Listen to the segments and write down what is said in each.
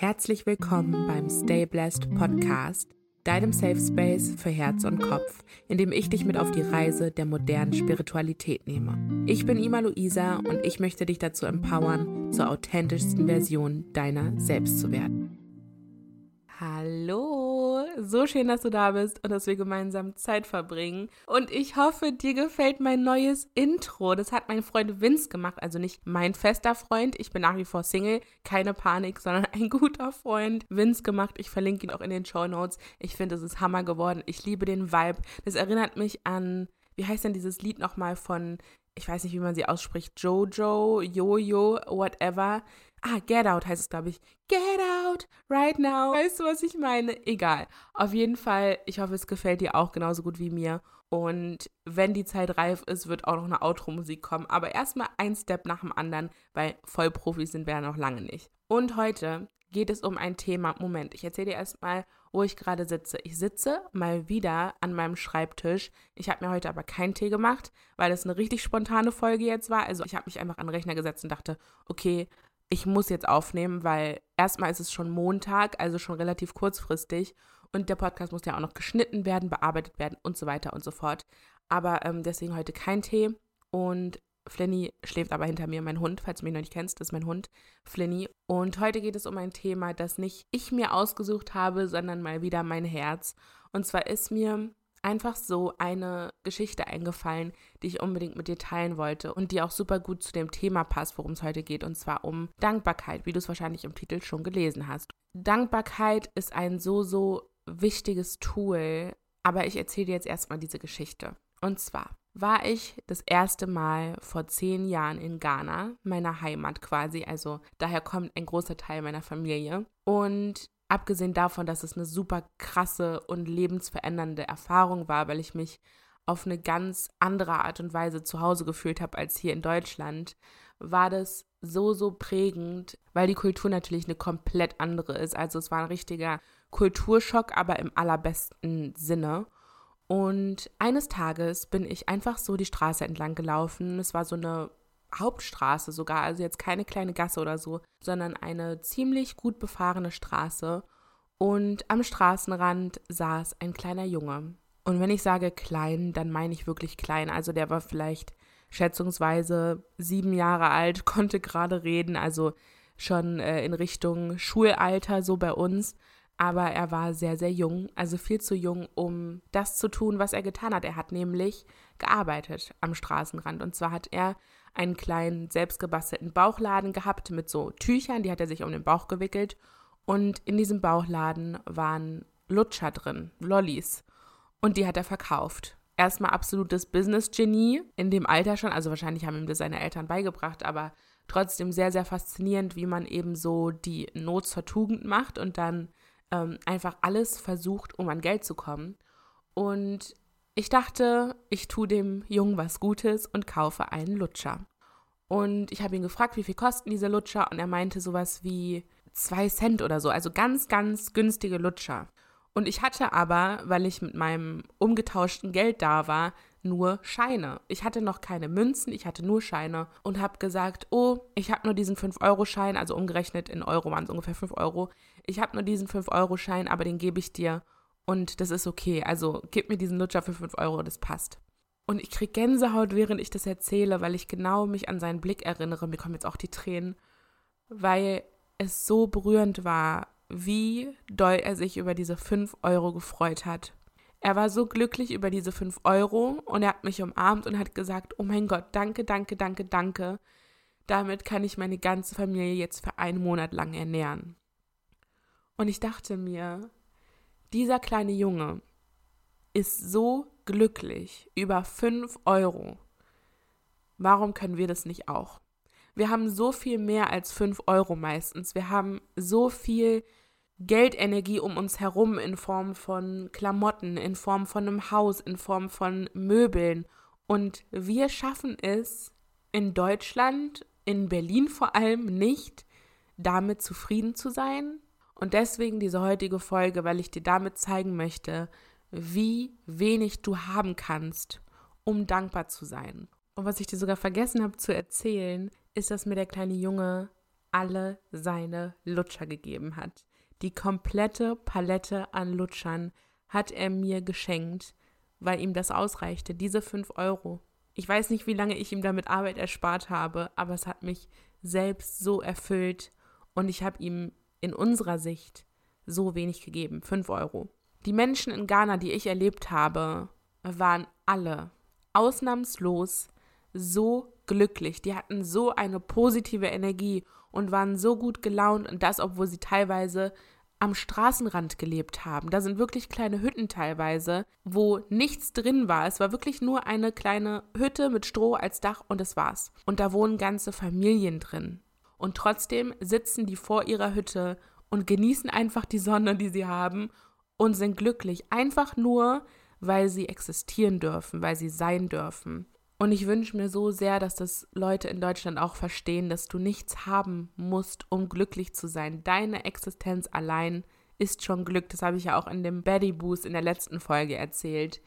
Herzlich willkommen beim Stay Blessed Podcast, deinem Safe Space für Herz und Kopf, in dem ich dich mit auf die Reise der modernen Spiritualität nehme. Ich bin Ima Luisa und ich möchte dich dazu empowern, zur authentischsten Version deiner selbst zu werden. So schön, dass du da bist und dass wir gemeinsam Zeit verbringen. Und ich hoffe, dir gefällt mein neues Intro. Das hat mein Freund Vince gemacht, also nicht mein fester Freund. Ich bin nach wie vor Single, keine Panik, sondern ein guter Freund. Vince gemacht, ich verlinke ihn auch in den Show Notes. Ich finde, es ist Hammer geworden. Ich liebe den Vibe. Das erinnert mich an, wie heißt denn dieses Lied nochmal von, ich weiß nicht, wie man sie ausspricht, Jojo, Jojo, whatever. Ah, Get Out heißt es, glaube ich. Get Out right now. Weißt du, was ich meine? Egal. Auf jeden Fall, ich hoffe, es gefällt dir auch genauso gut wie mir. Und wenn die Zeit reif ist, wird auch noch eine Outro-Musik kommen. Aber erstmal ein Step nach dem anderen, weil Vollprofis sind wir ja noch lange nicht. Und heute geht es um ein Thema. Moment, ich erzähle dir erstmal, wo ich gerade sitze. Ich sitze mal wieder an meinem Schreibtisch. Ich habe mir heute aber keinen Tee gemacht, weil das eine richtig spontane Folge jetzt war. Also ich habe mich einfach an den Rechner gesetzt und dachte, okay, ich muss jetzt aufnehmen, weil erstmal ist es schon Montag, also schon relativ kurzfristig. Und der Podcast muss ja auch noch geschnitten werden, bearbeitet werden und so weiter und so fort. Aber ähm, deswegen heute kein Tee. Und Flinny schläft aber hinter mir, mein Hund, falls du mich noch nicht kennst, ist mein Hund, Flinny. Und heute geht es um ein Thema, das nicht ich mir ausgesucht habe, sondern mal wieder mein Herz. Und zwar ist mir einfach so eine Geschichte eingefallen, die ich unbedingt mit dir teilen wollte und die auch super gut zu dem Thema passt, worum es heute geht, und zwar um Dankbarkeit, wie du es wahrscheinlich im Titel schon gelesen hast. Dankbarkeit ist ein so, so wichtiges Tool, aber ich erzähle dir jetzt erstmal diese Geschichte. Und zwar war ich das erste Mal vor zehn Jahren in Ghana, meiner Heimat quasi, also daher kommt ein großer Teil meiner Familie. Und Abgesehen davon, dass es eine super krasse und lebensverändernde Erfahrung war, weil ich mich auf eine ganz andere Art und Weise zu Hause gefühlt habe als hier in Deutschland, war das so, so prägend, weil die Kultur natürlich eine komplett andere ist. Also es war ein richtiger Kulturschock, aber im allerbesten Sinne. Und eines Tages bin ich einfach so die Straße entlang gelaufen. Es war so eine Hauptstraße sogar, also jetzt keine kleine Gasse oder so, sondern eine ziemlich gut befahrene Straße. Und am Straßenrand saß ein kleiner Junge. Und wenn ich sage klein, dann meine ich wirklich klein. Also der war vielleicht schätzungsweise sieben Jahre alt, konnte gerade reden, also schon äh, in Richtung Schulalter so bei uns. Aber er war sehr, sehr jung, also viel zu jung, um das zu tun, was er getan hat. Er hat nämlich gearbeitet am Straßenrand. Und zwar hat er einen kleinen selbstgebastelten Bauchladen gehabt mit so Tüchern, die hat er sich um den Bauch gewickelt. Und in diesem Bauchladen waren Lutscher drin, Lollis. Und die hat er verkauft. Erstmal absolutes Business-Genie in dem Alter schon, also wahrscheinlich haben ihm das seine Eltern beigebracht, aber trotzdem sehr, sehr faszinierend, wie man eben so die Not zur Tugend macht und dann ähm, einfach alles versucht, um an Geld zu kommen. Und ich dachte, ich tue dem Jungen was Gutes und kaufe einen Lutscher. Und ich habe ihn gefragt, wie viel kosten diese Lutscher? Und er meinte sowas wie zwei Cent oder so, also ganz, ganz günstige Lutscher. Und ich hatte aber, weil ich mit meinem umgetauschten Geld da war, nur Scheine. Ich hatte noch keine Münzen, ich hatte nur Scheine und habe gesagt, oh, ich habe nur diesen 5-Euro-Schein, also umgerechnet in Euro waren es ungefähr 5 Euro. Ich habe nur diesen 5-Euro-Schein, aber den gebe ich dir und das ist okay. Also gib mir diesen Lutscher für 5 Euro, das passt. Und ich kriege Gänsehaut, während ich das erzähle, weil ich genau mich an seinen Blick erinnere. Mir kommen jetzt auch die Tränen, weil es so berührend war, wie doll er sich über diese 5 Euro gefreut hat. Er war so glücklich über diese 5 Euro und er hat mich umarmt und hat gesagt, oh mein Gott, danke, danke, danke, danke. Damit kann ich meine ganze Familie jetzt für einen Monat lang ernähren. Und ich dachte mir, dieser kleine Junge ist so glücklich über 5 Euro. Warum können wir das nicht auch? Wir haben so viel mehr als 5 Euro meistens. Wir haben so viel Geldenergie um uns herum in Form von Klamotten, in Form von einem Haus, in Form von Möbeln. Und wir schaffen es in Deutschland, in Berlin vor allem nicht, damit zufrieden zu sein, und deswegen diese heutige Folge, weil ich dir damit zeigen möchte, wie wenig du haben kannst, um dankbar zu sein. Und was ich dir sogar vergessen habe zu erzählen, ist, dass mir der kleine Junge alle seine Lutscher gegeben hat. Die komplette Palette an Lutschern hat er mir geschenkt, weil ihm das ausreichte, diese 5 Euro. Ich weiß nicht, wie lange ich ihm damit Arbeit erspart habe, aber es hat mich selbst so erfüllt und ich habe ihm in unserer Sicht so wenig gegeben, 5 Euro. Die Menschen in Ghana, die ich erlebt habe, waren alle ausnahmslos so glücklich. Die hatten so eine positive Energie und waren so gut gelaunt und das, obwohl sie teilweise am Straßenrand gelebt haben. Da sind wirklich kleine Hütten teilweise, wo nichts drin war. Es war wirklich nur eine kleine Hütte mit Stroh als Dach und das war's. Und da wohnen ganze Familien drin. Und trotzdem sitzen die vor ihrer Hütte und genießen einfach die Sonne, die sie haben und sind glücklich. Einfach nur, weil sie existieren dürfen, weil sie sein dürfen. Und ich wünsche mir so sehr, dass das Leute in Deutschland auch verstehen, dass du nichts haben musst, um glücklich zu sein. Deine Existenz allein ist schon Glück. Das habe ich ja auch in dem Betty Boost in der letzten Folge erzählt.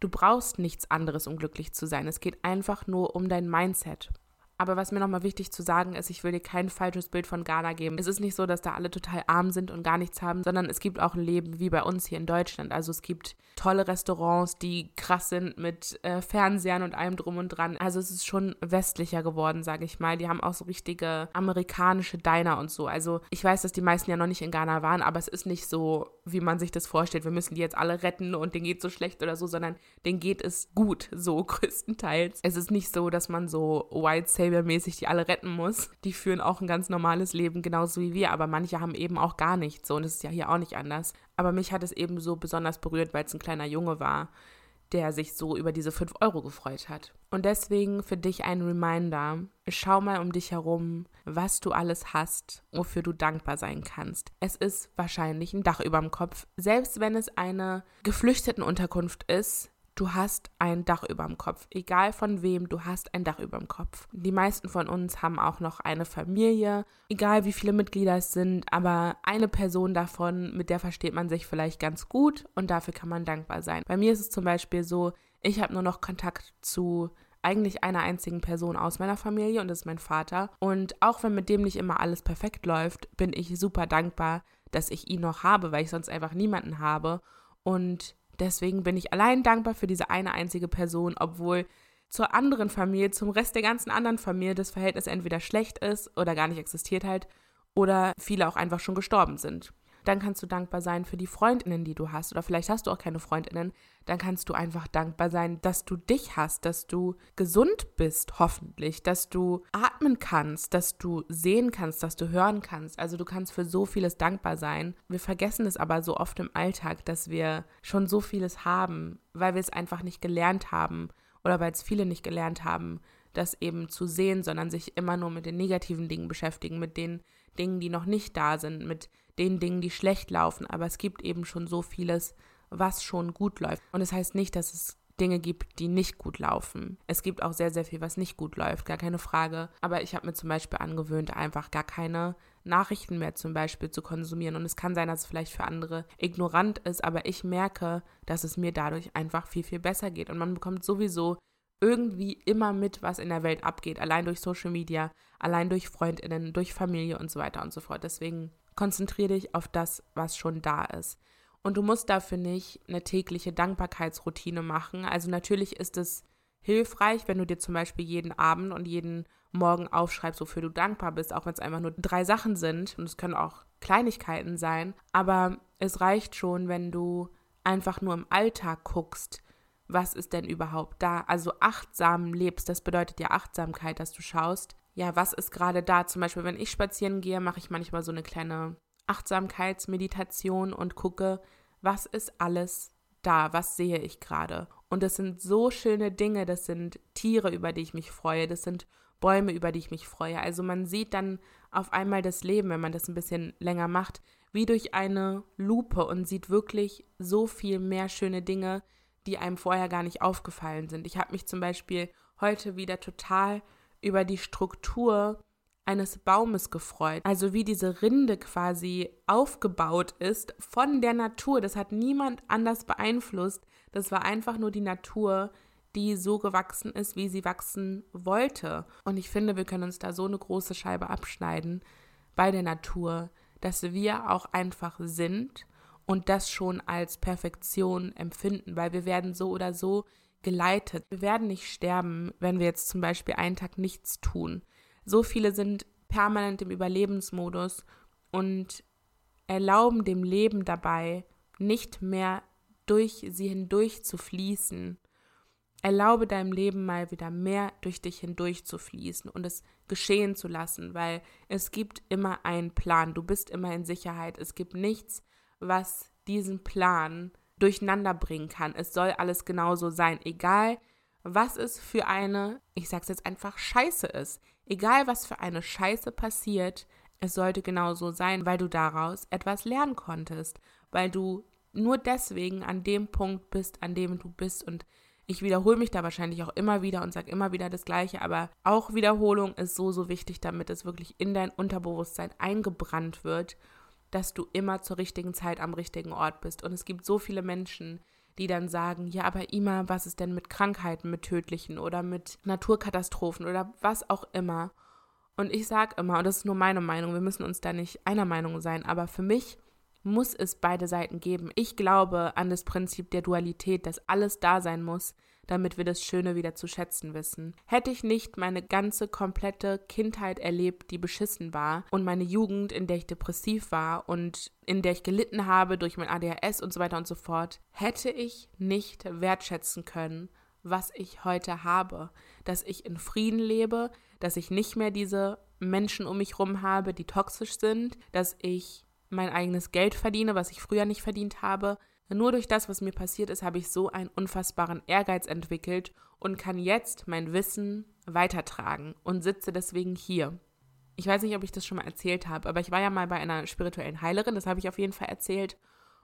Du brauchst nichts anderes, um glücklich zu sein. Es geht einfach nur um dein Mindset. Aber was mir nochmal wichtig zu sagen ist, ich will dir kein falsches Bild von Ghana geben. Es ist nicht so, dass da alle total arm sind und gar nichts haben, sondern es gibt auch ein Leben wie bei uns hier in Deutschland. Also es gibt tolle Restaurants, die krass sind mit äh, Fernsehern und allem drum und dran. Also es ist schon westlicher geworden, sage ich mal. Die haben auch so richtige amerikanische Diner und so. Also ich weiß, dass die meisten ja noch nicht in Ghana waren, aber es ist nicht so, wie man sich das vorstellt. Wir müssen die jetzt alle retten und denen geht so schlecht oder so, sondern denen geht es gut, so größtenteils. Es ist nicht so, dass man so White Savior Saber-mäßig die alle retten muss. Die führen auch ein ganz normales Leben, genauso wie wir, aber manche haben eben auch gar nichts so und das ist ja hier auch nicht anders. Aber mich hat es eben so besonders berührt, weil es ein kleiner Junge war, der sich so über diese 5 Euro gefreut hat. Und deswegen für dich ein Reminder, schau mal um dich herum, was du alles hast, wofür du dankbar sein kannst. Es ist wahrscheinlich ein Dach über dem Kopf. Selbst wenn es eine Geflüchtetenunterkunft ist, du hast ein Dach über dem Kopf. Egal von wem, du hast ein Dach über dem Kopf. Die meisten von uns haben auch noch eine Familie, egal wie viele Mitglieder es sind, aber eine Person davon, mit der versteht man sich vielleicht ganz gut und dafür kann man dankbar sein. Bei mir ist es zum Beispiel so, ich habe nur noch Kontakt zu eigentlich einer einzigen Person aus meiner Familie und das ist mein Vater. Und auch wenn mit dem nicht immer alles perfekt läuft, bin ich super dankbar, dass ich ihn noch habe, weil ich sonst einfach niemanden habe. Und Deswegen bin ich allein dankbar für diese eine einzige Person, obwohl zur anderen Familie, zum Rest der ganzen anderen Familie das Verhältnis entweder schlecht ist oder gar nicht existiert halt oder viele auch einfach schon gestorben sind. Dann kannst du dankbar sein für die Freundinnen, die du hast. Oder vielleicht hast du auch keine Freundinnen. Dann kannst du einfach dankbar sein, dass du dich hast, dass du gesund bist, hoffentlich, dass du atmen kannst, dass du sehen kannst, dass du hören kannst. Also du kannst für so vieles dankbar sein. Wir vergessen es aber so oft im Alltag, dass wir schon so vieles haben, weil wir es einfach nicht gelernt haben oder weil es viele nicht gelernt haben, das eben zu sehen, sondern sich immer nur mit den negativen Dingen beschäftigen, mit den Dingen, die noch nicht da sind, mit den Dingen, die schlecht laufen, aber es gibt eben schon so vieles, was schon gut läuft. Und es das heißt nicht, dass es Dinge gibt, die nicht gut laufen. Es gibt auch sehr, sehr viel, was nicht gut läuft, gar keine Frage. Aber ich habe mir zum Beispiel angewöhnt, einfach gar keine Nachrichten mehr zum Beispiel zu konsumieren. Und es kann sein, dass es vielleicht für andere ignorant ist, aber ich merke, dass es mir dadurch einfach viel, viel besser geht. Und man bekommt sowieso irgendwie immer mit, was in der Welt abgeht, allein durch Social Media, allein durch Freundinnen, durch Familie und so weiter und so fort. Deswegen konzentriere dich auf das, was schon da ist. Und du musst dafür nicht eine tägliche Dankbarkeitsroutine machen. Also natürlich ist es hilfreich, wenn du dir zum Beispiel jeden Abend und jeden Morgen aufschreibst, wofür du dankbar bist, auch wenn es einfach nur drei Sachen sind. Und es können auch Kleinigkeiten sein. Aber es reicht schon, wenn du einfach nur im Alltag guckst, was ist denn überhaupt da? Also achtsam lebst, das bedeutet ja Achtsamkeit, dass du schaust, ja, was ist gerade da? Zum Beispiel, wenn ich spazieren gehe, mache ich manchmal so eine kleine Achtsamkeitsmeditation und gucke, was ist alles da? Was sehe ich gerade? Und das sind so schöne Dinge, das sind Tiere, über die ich mich freue, das sind Bäume, über die ich mich freue. Also man sieht dann auf einmal das Leben, wenn man das ein bisschen länger macht, wie durch eine Lupe und sieht wirklich so viel mehr schöne Dinge, die einem vorher gar nicht aufgefallen sind. Ich habe mich zum Beispiel heute wieder total über die Struktur eines Baumes gefreut. Also wie diese Rinde quasi aufgebaut ist von der Natur. Das hat niemand anders beeinflusst. Das war einfach nur die Natur, die so gewachsen ist, wie sie wachsen wollte. Und ich finde, wir können uns da so eine große Scheibe abschneiden, bei der Natur, dass wir auch einfach sind und das schon als Perfektion empfinden, weil wir werden so oder so geleitet. Wir werden nicht sterben, wenn wir jetzt zum Beispiel einen Tag nichts tun. So viele sind permanent im Überlebensmodus und erlauben dem Leben dabei nicht mehr durch sie hindurch zu fließen. Erlaube deinem Leben mal wieder mehr durch dich hindurch zu fließen und es geschehen zu lassen, weil es gibt immer einen Plan. Du bist immer in Sicherheit. Es gibt nichts, was diesen Plan durcheinander bringen kann. Es soll alles genauso sein, egal was es für eine, ich sag's jetzt einfach, Scheiße ist. Egal was für eine Scheiße passiert, es sollte genauso sein, weil du daraus etwas lernen konntest, weil du nur deswegen an dem Punkt bist, an dem du bist und ich wiederhole mich da wahrscheinlich auch immer wieder und sage immer wieder das Gleiche, aber auch Wiederholung ist so, so wichtig, damit es wirklich in dein Unterbewusstsein eingebrannt wird dass du immer zur richtigen Zeit am richtigen Ort bist. Und es gibt so viele Menschen, die dann sagen, ja, aber Ima, was ist denn mit Krankheiten, mit tödlichen oder mit Naturkatastrophen oder was auch immer. Und ich sage immer, und das ist nur meine Meinung, wir müssen uns da nicht einer Meinung sein, aber für mich muss es beide Seiten geben. Ich glaube an das Prinzip der Dualität, dass alles da sein muss, damit wir das Schöne wieder zu schätzen wissen. Hätte ich nicht meine ganze komplette Kindheit erlebt, die beschissen war, und meine Jugend, in der ich depressiv war und in der ich gelitten habe durch mein ADHS und so weiter und so fort, hätte ich nicht wertschätzen können, was ich heute habe, dass ich in Frieden lebe, dass ich nicht mehr diese Menschen um mich herum habe, die toxisch sind, dass ich mein eigenes Geld verdiene, was ich früher nicht verdient habe, nur durch das, was mir passiert ist, habe ich so einen unfassbaren Ehrgeiz entwickelt und kann jetzt mein Wissen weitertragen und sitze deswegen hier. Ich weiß nicht, ob ich das schon mal erzählt habe, aber ich war ja mal bei einer spirituellen Heilerin, das habe ich auf jeden Fall erzählt.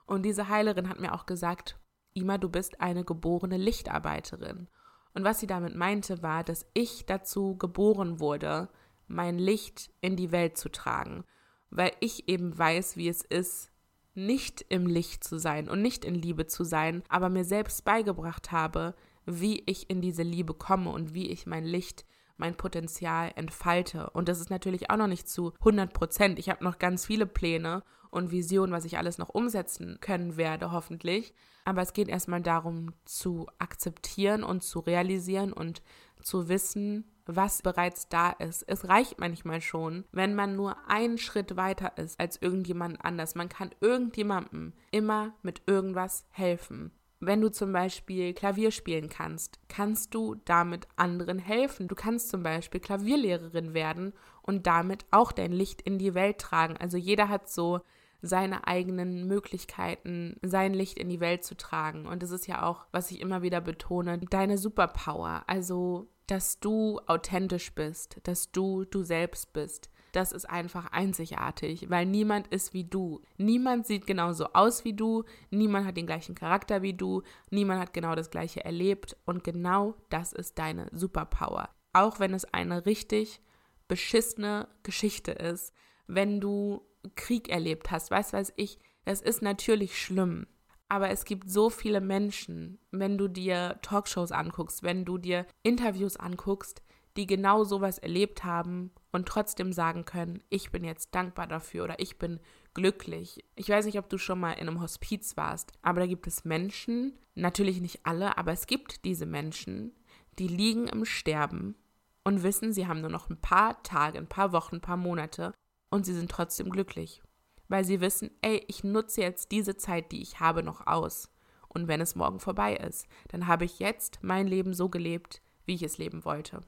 Und diese Heilerin hat mir auch gesagt, Ima, du bist eine geborene Lichtarbeiterin. Und was sie damit meinte, war, dass ich dazu geboren wurde, mein Licht in die Welt zu tragen, weil ich eben weiß, wie es ist, nicht im Licht zu sein und nicht in Liebe zu sein, aber mir selbst beigebracht habe, wie ich in diese Liebe komme und wie ich mein Licht, mein Potenzial entfalte. Und das ist natürlich auch noch nicht zu 100 Prozent. Ich habe noch ganz viele Pläne und Visionen, was ich alles noch umsetzen können werde, hoffentlich. Aber es geht erstmal darum, zu akzeptieren und zu realisieren und zu wissen, was bereits da ist. Es reicht manchmal schon, wenn man nur einen Schritt weiter ist als irgendjemand anders. Man kann irgendjemandem immer mit irgendwas helfen. Wenn du zum Beispiel Klavier spielen kannst, kannst du damit anderen helfen. Du kannst zum Beispiel Klavierlehrerin werden und damit auch dein Licht in die Welt tragen. Also jeder hat so seine eigenen Möglichkeiten, sein Licht in die Welt zu tragen. Und das ist ja auch, was ich immer wieder betone, deine Superpower. Also dass du authentisch bist, dass du du selbst bist. Das ist einfach einzigartig, weil niemand ist wie du. Niemand sieht genauso aus wie du, niemand hat den gleichen Charakter wie du, niemand hat genau das gleiche erlebt und genau das ist deine Superpower. Auch wenn es eine richtig beschissene Geschichte ist, wenn du Krieg erlebt hast, weißt was ich, das ist natürlich schlimm. Aber es gibt so viele Menschen, wenn du dir Talkshows anguckst, wenn du dir Interviews anguckst, die genau sowas erlebt haben und trotzdem sagen können, ich bin jetzt dankbar dafür oder ich bin glücklich. Ich weiß nicht, ob du schon mal in einem Hospiz warst, aber da gibt es Menschen, natürlich nicht alle, aber es gibt diese Menschen, die liegen im Sterben und wissen, sie haben nur noch ein paar Tage, ein paar Wochen, ein paar Monate und sie sind trotzdem glücklich weil sie wissen, ey, ich nutze jetzt diese Zeit, die ich habe, noch aus. Und wenn es morgen vorbei ist, dann habe ich jetzt mein Leben so gelebt, wie ich es leben wollte.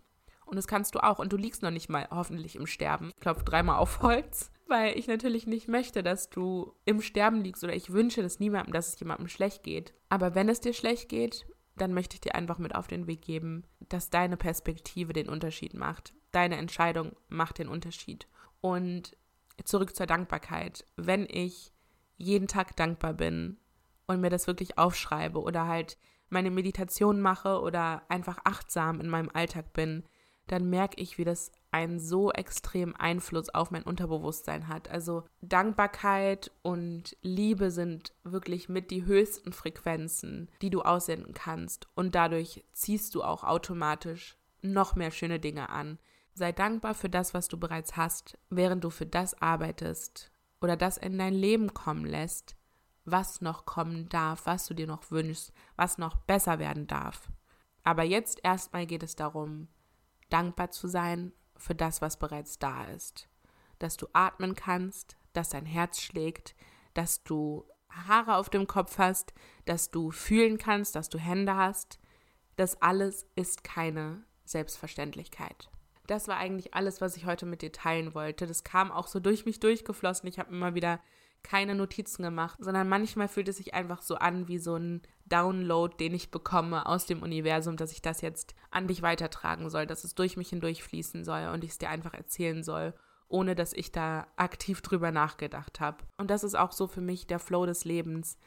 Und das kannst du auch. Und du liegst noch nicht mal hoffentlich im Sterben. Ich klopfe dreimal auf Holz, weil ich natürlich nicht möchte, dass du im Sterben liegst oder ich wünsche das niemandem, dass es jemandem schlecht geht. Aber wenn es dir schlecht geht, dann möchte ich dir einfach mit auf den Weg geben, dass deine Perspektive den Unterschied macht. Deine Entscheidung macht den Unterschied. Und zurück zur Dankbarkeit. Wenn ich jeden Tag dankbar bin und mir das wirklich aufschreibe oder halt meine Meditation mache oder einfach achtsam in meinem Alltag bin, dann merke ich, wie das einen so extremen Einfluss auf mein Unterbewusstsein hat. Also Dankbarkeit und Liebe sind wirklich mit die höchsten Frequenzen, die du aussenden kannst. Und dadurch ziehst du auch automatisch noch mehr schöne Dinge an Sei dankbar für das, was du bereits hast, während du für das arbeitest oder das in dein Leben kommen lässt, was noch kommen darf, was du dir noch wünschst, was noch besser werden darf. Aber jetzt erstmal geht es darum, dankbar zu sein für das, was bereits da ist. Dass du atmen kannst, dass dein Herz schlägt, dass du Haare auf dem Kopf hast, dass du fühlen kannst, dass du Hände hast. Das alles ist keine Selbstverständlichkeit. Das war eigentlich alles, was ich heute mit dir teilen wollte. Das kam auch so durch mich durchgeflossen. Ich habe immer wieder keine Notizen gemacht, sondern manchmal fühlt es sich einfach so an wie so ein Download, den ich bekomme aus dem Universum, dass ich das jetzt an dich weitertragen soll, dass es durch mich hindurch fließen soll und ich es dir einfach erzählen soll, ohne dass ich da aktiv drüber nachgedacht habe. Und das ist auch so für mich der Flow des Lebens,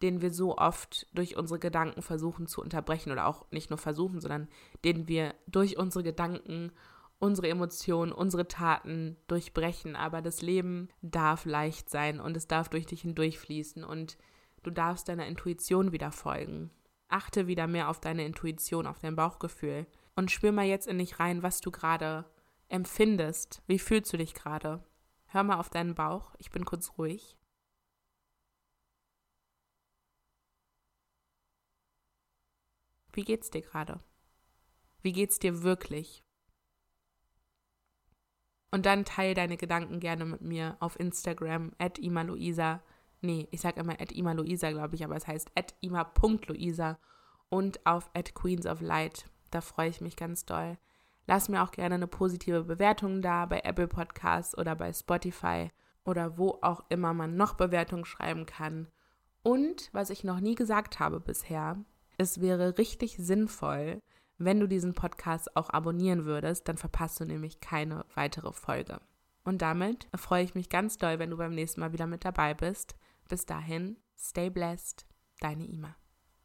den wir so oft durch unsere Gedanken versuchen zu unterbrechen oder auch nicht nur versuchen, sondern den wir durch unsere Gedanken unsere Emotionen, unsere Taten durchbrechen, aber das Leben darf leicht sein und es darf durch dich hindurchfließen und du darfst deiner Intuition wieder folgen. Achte wieder mehr auf deine Intuition, auf dein Bauchgefühl und spür mal jetzt in dich rein, was du gerade empfindest. Wie fühlst du dich gerade? Hör mal auf deinen Bauch, ich bin kurz ruhig. Wie geht's dir gerade? Wie geht's dir wirklich? Und dann teile deine Gedanken gerne mit mir auf Instagram, at imaluisa. Nee, ich sage immer at imaluisa, glaube ich, aber es heißt at ima.luisa und auf at queens of light. Da freue ich mich ganz doll. Lass mir auch gerne eine positive Bewertung da bei Apple Podcasts oder bei Spotify oder wo auch immer man noch Bewertungen schreiben kann. Und was ich noch nie gesagt habe bisher, es wäre richtig sinnvoll, wenn du diesen Podcast auch abonnieren würdest, dann verpasst du nämlich keine weitere Folge. Und damit freue ich mich ganz doll, wenn du beim nächsten Mal wieder mit dabei bist. Bis dahin, stay blessed, deine Ima.